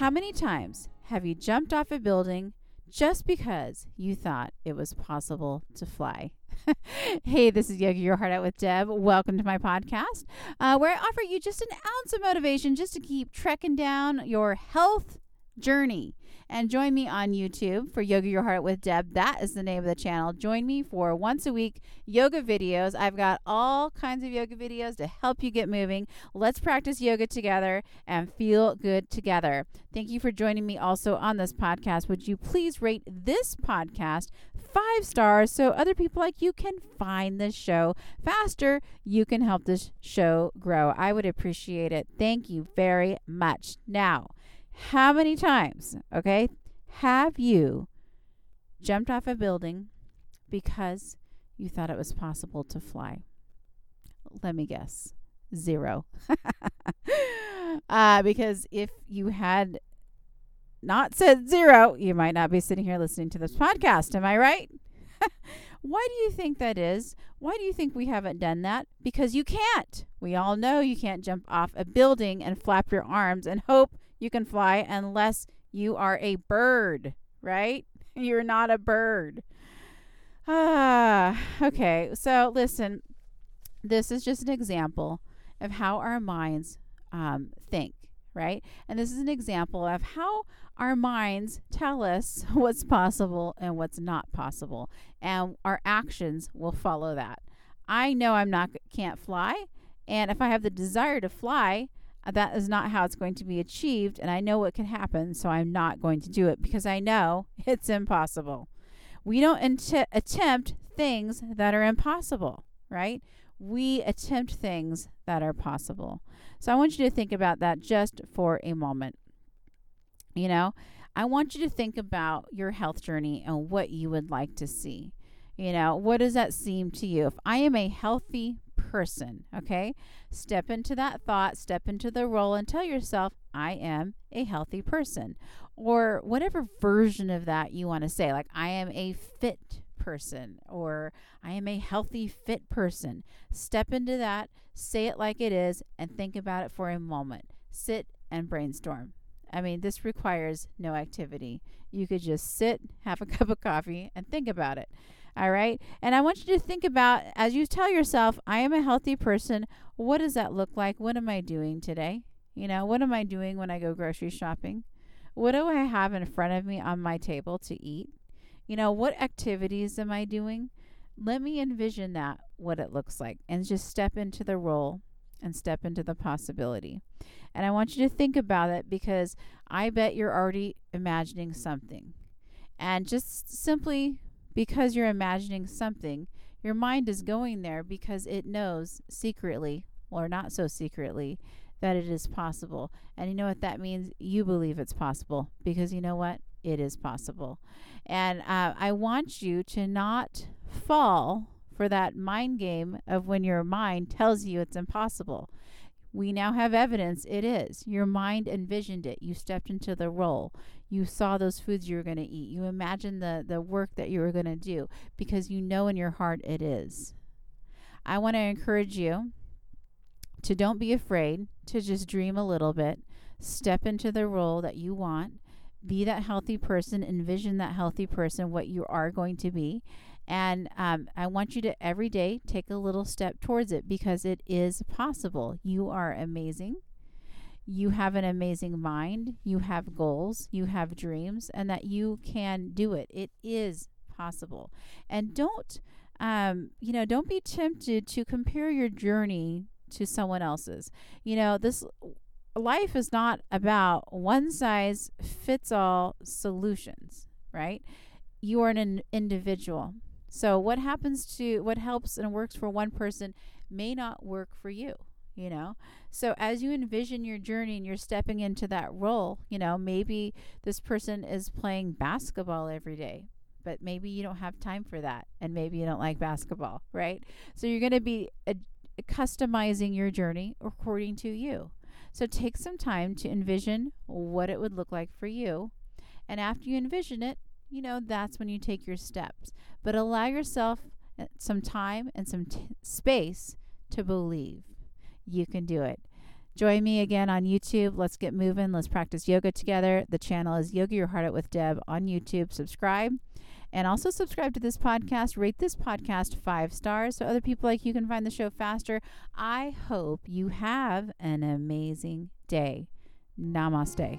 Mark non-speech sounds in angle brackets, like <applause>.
How many times have you jumped off a building just because you thought it was possible to fly? <laughs> hey, this is Yoga Your Heart Out with Deb. Welcome to my podcast, uh, where I offer you just an ounce of motivation just to keep trekking down your health journey. And join me on YouTube for Yoga Your Heart with Deb. That is the name of the channel. Join me for once a week yoga videos. I've got all kinds of yoga videos to help you get moving. Let's practice yoga together and feel good together. Thank you for joining me also on this podcast. Would you please rate this podcast five stars so other people like you can find this show faster? You can help this show grow. I would appreciate it. Thank you very much. Now, how many times, okay, have you jumped off a building because you thought it was possible to fly? Let me guess. Zero. <laughs> uh, because if you had not said zero, you might not be sitting here listening to this podcast. Am I right? <laughs> Why do you think that is? Why do you think we haven't done that? Because you can't. We all know you can't jump off a building and flap your arms and hope you can fly unless you are a bird, right? <laughs> You're not a bird. Ah, okay. So listen, this is just an example of how our minds um, think, right? And this is an example of how our minds tell us <laughs> what's possible and what's not possible, and our actions will follow that. I know I'm not can't fly, and if I have the desire to fly, uh, that is not how it's going to be achieved and I know what can happen so I'm not going to do it because I know <laughs> it's impossible. We don't int- attempt things that are impossible, right? We attempt things that are possible. So I want you to think about that just for a moment. You know, I want you to think about your health journey and what you would like to see. You know, what does that seem to you? If I am a healthy person, okay? Step into that thought, step into the role, and tell yourself, I am a healthy person. Or whatever version of that you want to say, like, I am a fit person, or I am a healthy, fit person. Step into that, say it like it is, and think about it for a moment. Sit and brainstorm. I mean, this requires no activity. You could just sit, have a <laughs> cup of coffee, and think about it. All right. And I want you to think about as you tell yourself, I am a healthy person, what does that look like? What am I doing today? You know, what am I doing when I go grocery shopping? What do I have in front of me on my table to eat? You know, what activities am I doing? Let me envision that, what it looks like, and just step into the role and step into the possibility. And I want you to think about it because I bet you're already imagining something. And just simply because you're imagining something, your mind is going there because it knows secretly, or not so secretly, that it is possible. And you know what that means? You believe it's possible because you know what? It is possible. And uh, I want you to not fall for that mind game of when your mind tells you it's impossible. We now have evidence it is. Your mind envisioned it. You stepped into the role. You saw those foods you were going to eat. You imagined the, the work that you were going to do because you know in your heart it is. I want to encourage you to don't be afraid to just dream a little bit, step into the role that you want, be that healthy person, envision that healthy person, what you are going to be, and um, I want you to every day take a little step towards it because it is possible. You are amazing. You have an amazing mind. You have goals. You have dreams, and that you can do it. It is possible. And don't, um, you know, don't be tempted to compare your journey to someone else's. You know, this life is not about one size fits all solutions, right? You are an individual. So what happens to what helps and works for one person may not work for you, you know? So as you envision your journey and you're stepping into that role, you know, maybe this person is playing basketball every day, but maybe you don't have time for that and maybe you don't like basketball, right? So you're going to be a, customizing your journey according to you. So take some time to envision what it would look like for you. And after you envision it, you know, that's when you take your steps. But allow yourself uh, some time and some t- space to believe you can do it. Join me again on YouTube. Let's get moving. Let's practice yoga together. The channel is Yoga Your Heart Out with Deb on YouTube. Subscribe. And also subscribe to this podcast. Rate this podcast five stars so other people like you can find the show faster. I hope you have an amazing day. Namaste.